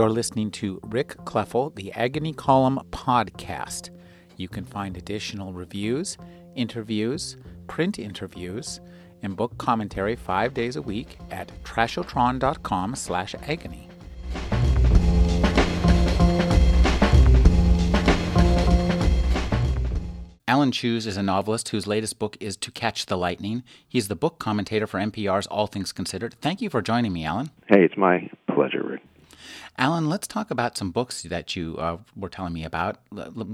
You're listening to Rick Kleffel, the Agony Column podcast. You can find additional reviews, interviews, print interviews, and book commentary five days a week at trashotron.com slash agony. Alan Cheuse is a novelist whose latest book is To Catch the Lightning. He's the book commentator for NPR's All Things Considered. Thank you for joining me, Alan. Hey, it's my pleasure, Rick. Alan, let's talk about some books that you uh, were telling me about.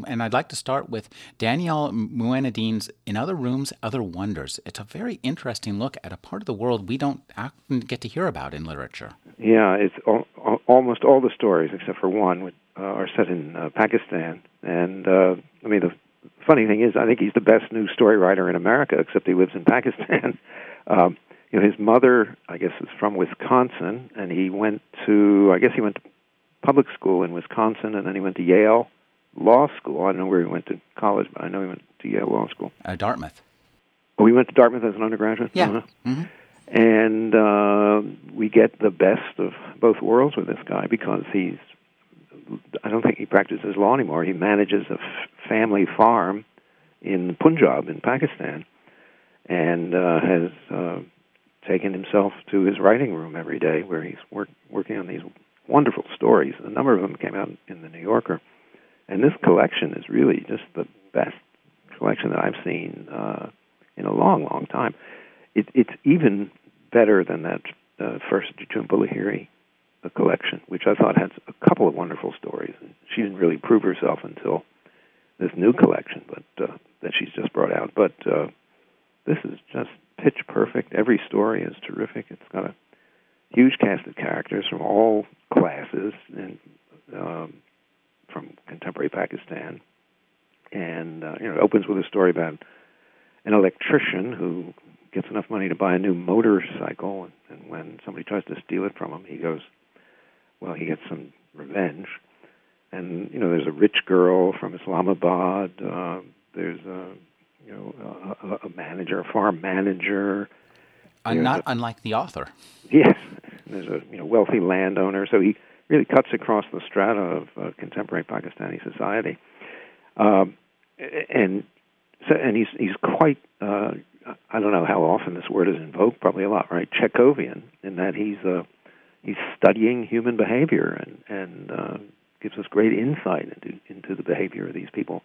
And I'd like to start with Daniyal Mueenuddin's In Other Rooms, Other Wonders. It's a very interesting look at a part of the world we don't often get to hear about in literature. Yeah, it's all, almost all the stories, except for one, uh, are set in uh, Pakistan. And, uh, I mean, the funny thing is, I think he's the best news story writer in America, except he lives in Pakistan. um, you know, his mother, I guess, is from Wisconsin, and he went to, I guess, he went to public school in Wisconsin, and then he went to Yale Law School. I don't know where he went to college, but I know he went to Yale Law School. Uh, Dartmouth. Oh, he went to Dartmouth as an undergraduate. Yeah. Uh-huh. Mm-hmm. And uh, we get the best of both worlds with this guy because he's I don't think he practices law anymore. He manages a f- family farm in Punjab in Pakistan, and uh, has uh, taken himself to his writing room every day, where he's work, working on these wonderful stories. A number of them came out in the New Yorker, and this collection is really just the best collection that I've seen uh, in a long, long time. It, it's even better than that uh, first Jhumpa Lahiri collection, which I thought had a couple of wonderful stories. She didn't really prove herself until this new collection, but uh, that she's just brought out. But uh, this is just pitch perfect. Every story is terrific. It's got a huge cast of characters from all classes and um, from contemporary Pakistan, and uh, you know, it opens with a story about an electrician who gets enough money to buy a new motorcycle, and, and when somebody tries to steal it from him, he goes well, he gets some revenge. And you know, there's a rich girl from Islamabad. Uh, there's a you know a, a manager, a farm manager. Uh, not a, unlike the author. Yes, there's a you know wealthy landowner. So he really cuts across the strata of uh, contemporary Pakistani society. Um, and so, and he's he's quite uh, I don't know how often this word is invoked, probably a lot, right? Chekhovian, in that he's a he's studying human behavior and and uh, gives us great insight into into the behavior of these people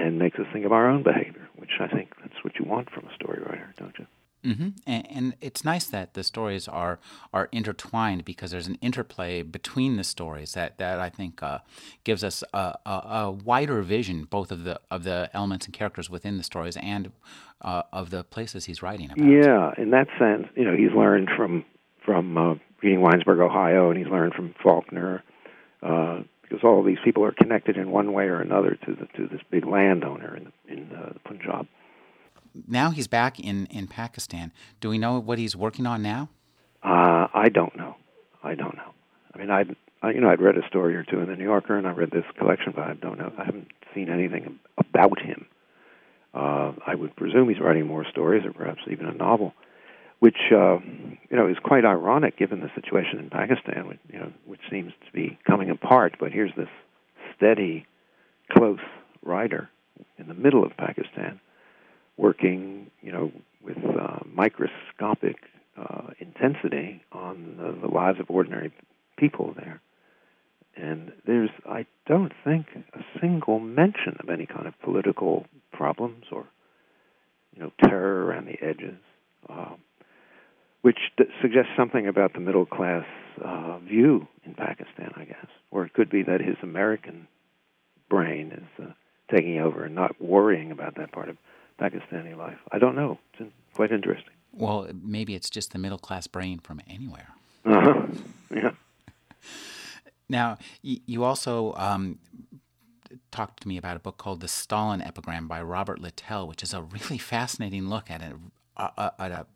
and makes us think of our own behavior, which I think that's what you want from a story writer, don't you? Mm-hmm. And, and, it's nice that the stories are are intertwined because there's an interplay between the stories that, that I think uh, gives us a, a, a, wider vision both of the of the elements and characters within the stories and uh, of the places he's writing about. Yeah, in that sense, you know, he's learned from from uh, reading Winesburg, Ohio, and he's learned from Faulkner, uh, because all of these people are connected in one way or another to the, to this big landowner in in uh, Punjab. Now he's back in in Pakistan. Do we know what he's working on now? Uh, I don't know. I don't know. I mean, I I, you know, I'd read a story or two in the New Yorker, and I read this collection, but I don't know. I haven't seen anything about him. Uh, I would presume he's writing more stories, or perhaps even a novel which uh, you know is quite ironic given the situation in Pakistan, which, you know, which seems to be coming apart. But here's this steady, close writer in the middle of Pakistan, working, you know, with uh, microscopic uh, intensity on the, the lives of ordinary people there. And there's, I don't think, a single mention of any kind of political problems or, you know, terror around the edges. Um, which suggests something about the middle class uh, view in Pakistan, I guess. Or it could be that his American brain is uh, taking over and not worrying about that part of Pakistani life. I don't know. It's quite interesting. Well, maybe it's just the middle class brain from anywhere. Uh-huh. Yeah. Now, you also um, talked to me about a book called The Stalin Epigram by Robert Littell, which is a really fascinating look at, a, a, a, a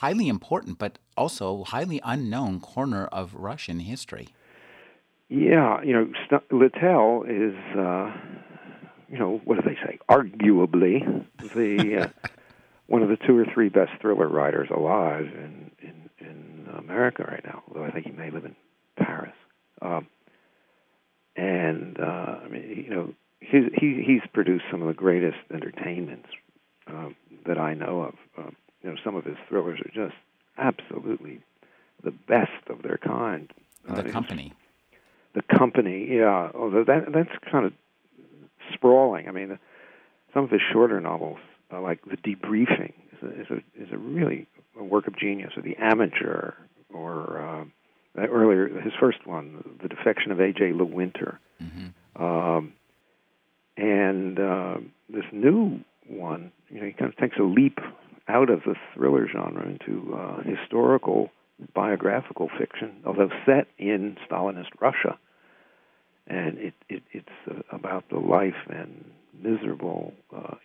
highly important but also highly unknown corner of Russian history. Yeah, you know, Littell is, uh, you know, what do they say? Arguably the uh, one of the two or three best thriller writers alive in in in America right now. Although I think he may live in Paris. and uh, I mean, you know, he, he he's produced some of the greatest entertainments uh, that I know of. Uh, you know, some of his thrillers are just absolutely the best of their kind. The uh, company. The company, yeah. Although that that's kind of sprawling. I mean, some of his shorter novels, uh, like The Debriefing, is a, is a is a really a work of genius. Or The Amateur, or uh, earlier his first one, The Defection of A.J. LeWinter. Mm-hmm. Um, and uh, this new one, you know, he kind of takes a leap out of the thriller genre into uh, historical biographical fiction, although set in Stalinist Russia. And it, it it's uh, about the life and miserable uh,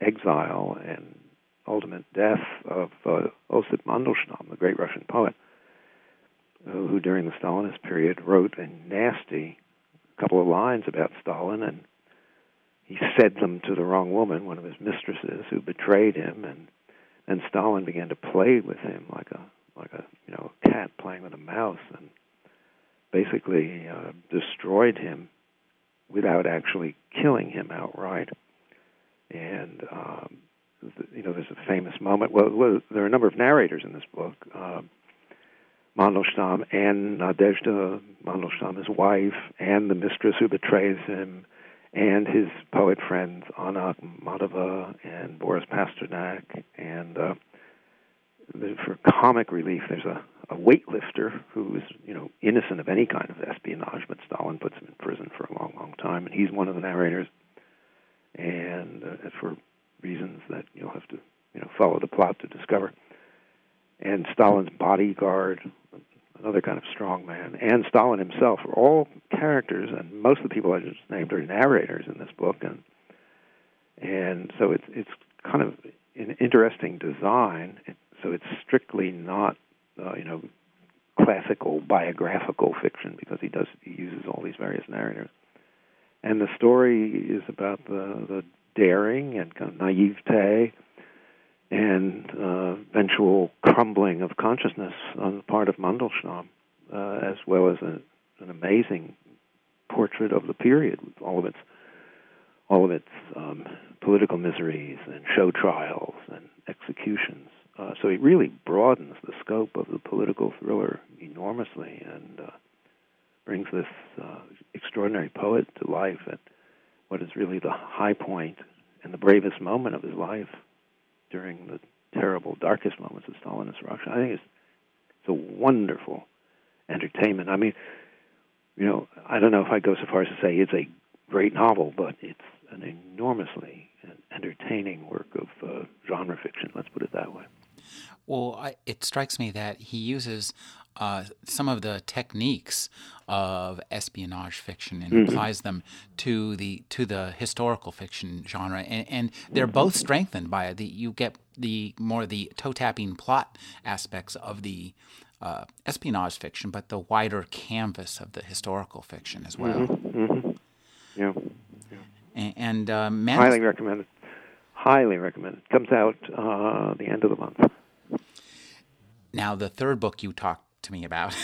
exile and ultimate death of uh, Osip Mandelstam, the great Russian poet, uh, who during the Stalinist period wrote a nasty couple of lines about Stalin and he said them to the wrong woman, one of his mistresses, who betrayed him, and and Stalin began to play with him like a like a you know a cat playing with a mouse, and basically uh, destroyed him without actually killing him outright. And um, you know, there's a famous moment. Well, well, there are a number of narrators in this book. Uh, Mandelstam and Nadezhda Mandelstam, his wife, and the mistress who betrays him, and his poet friends Anna Akhmatova and Boris Pasternak. And uh, for comic relief, there's a, a weightlifter who is, you know, innocent of any kind of espionage, but Stalin puts him in prison for a long, long time, and he's one of the narrators. And uh, for reasons that you'll have to, you know, follow the plot to discover. And Stalin's bodyguard, another kind of strong man, and Stalin himself are all characters, and most of the people I just named are narrators in this book, and and so it's it's kind of an interesting design. So it's strictly not, uh, you know, classical biographical fiction because he does he uses all these various narrators, and the story is about the the daring and kind of naivete and uh, eventual crumbling of consciousness on the part of Mandelstam, uh, as well as a, an amazing portrait of the period with all of its all of its um, political miseries and show trials and executions. Uh, so it really broadens the scope of the political thriller enormously and uh, brings this uh, extraordinary poet to life at what is really the high point and the bravest moment of his life during the terrible, darkest moments of Stalinist Russia. I think it's it's a wonderful entertainment. I mean, you know, I don't know if I go so far as to say it's a great novel, but it's an enormously entertaining work of uh, genre fiction. Let's put it that way. Well, I, it strikes me that he uses uh, some of the techniques of espionage fiction and mm-hmm. applies them to the to the historical fiction genre, and, and they're mm-hmm. both strengthened by it. The, you get the more the toe tapping plot aspects of the uh, espionage fiction, but the wider canvas of the historical fiction as well. Mm-hmm. mm-hmm. Yeah. yeah. And, and uh, highly recommended. Highly recommended. Comes out uh, the end of the month. Now, the third book you talked to me about.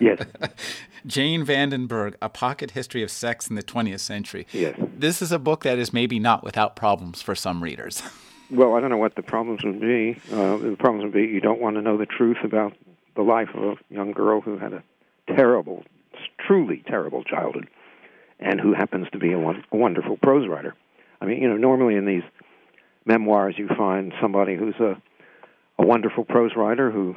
yes. Jane Vandenburgh, A Pocket History of Sex in the 20th Century. Yes. This is a book that is maybe not without problems for some readers. Well, I don't know what the problems would be. Uh, the problems would be you don't want to know the truth about the life of a young girl who had a terrible, truly terrible childhood, and who happens to be a, one, a wonderful prose writer. I mean, you know, normally in these memoirs you find somebody who's a a wonderful prose writer who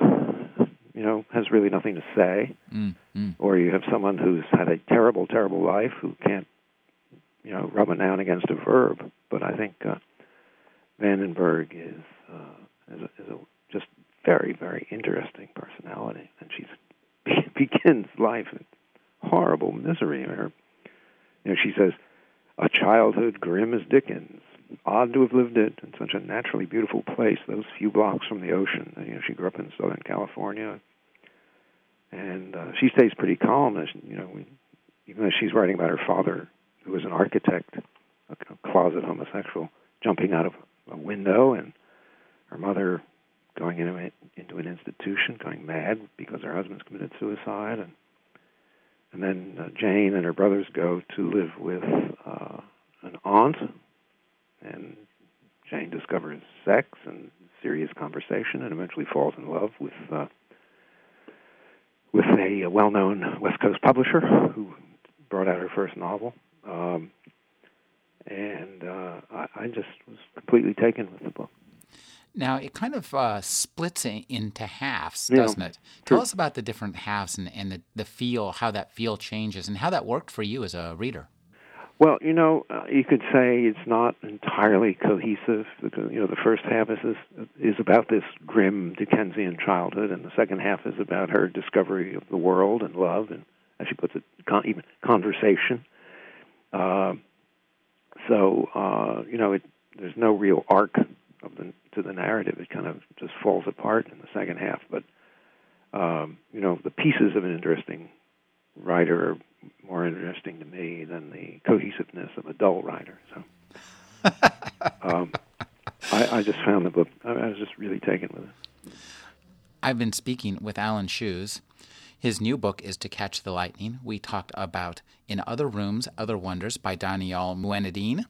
you know has really nothing to say, mm, mm. or you have someone who's had a terrible, terrible life who can't you know rub a noun against a verb. But I think uh, Vandenburgh is uh, is, a, is a just very, very interesting personality, and she begins life in horrible misery. Her, you know, she says, "A childhood grim as Dickens." Odd to have lived it in such a naturally beautiful place, those few blocks from the ocean. You know, she grew up in Southern California, and uh, she stays pretty calm. As you know, we, even though she's writing about her father, who was an architect, a closet homosexual, jumping out of a window, and her mother going into into an institution, going mad because her husband's committed suicide, and and then uh, Jane and her brothers go to live with uh, an aunt, Jane discovers sex and serious conversation, and eventually falls in love with uh, with a well-known West Coast publisher who brought out her first novel. Um, and uh, I, I just was completely taken with the book. Now it kind of uh, splits into halves, doesn't yeah, it? Tell us about the different halves and, and the, the feel, how that feel changes, and how that worked for you as a reader. Well, you know, uh, you could say it's not entirely cohesive. Because, you know, the first half is this, is about this grim Dickensian childhood, and the second half is about her discovery of the world and love, and as she puts it, con- even conversation. Uh, so, uh, you know, it, there's no real arc of the, to the narrative. It kind of just falls apart in the second half. But, um, you know, the pieces of an interesting writer more interesting to me than the cohesiveness of a dull writer. So, um, I, I, just found the book. I, I was just really taken with it. I've been speaking with Alan Cheuse. His new book is To Catch the Lightning. We talked about In Other Rooms, Other Wonders by Daniyal Mueenuddin,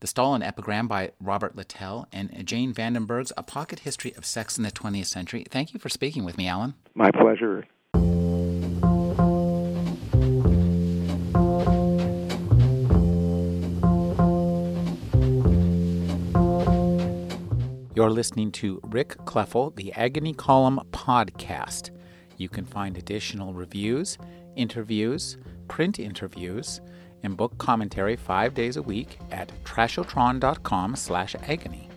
The Stalin Epigram by Robert Littell, and Jane Vandenburgh's A Pocket History of Sex in the 20th Century. Thank you for speaking with me, Alan. My pleasure. You're listening to Rick Kleffel, the Agony Column podcast. You can find additional reviews, interviews, print interviews, and book commentary five days a week at trashotron.com slash agony.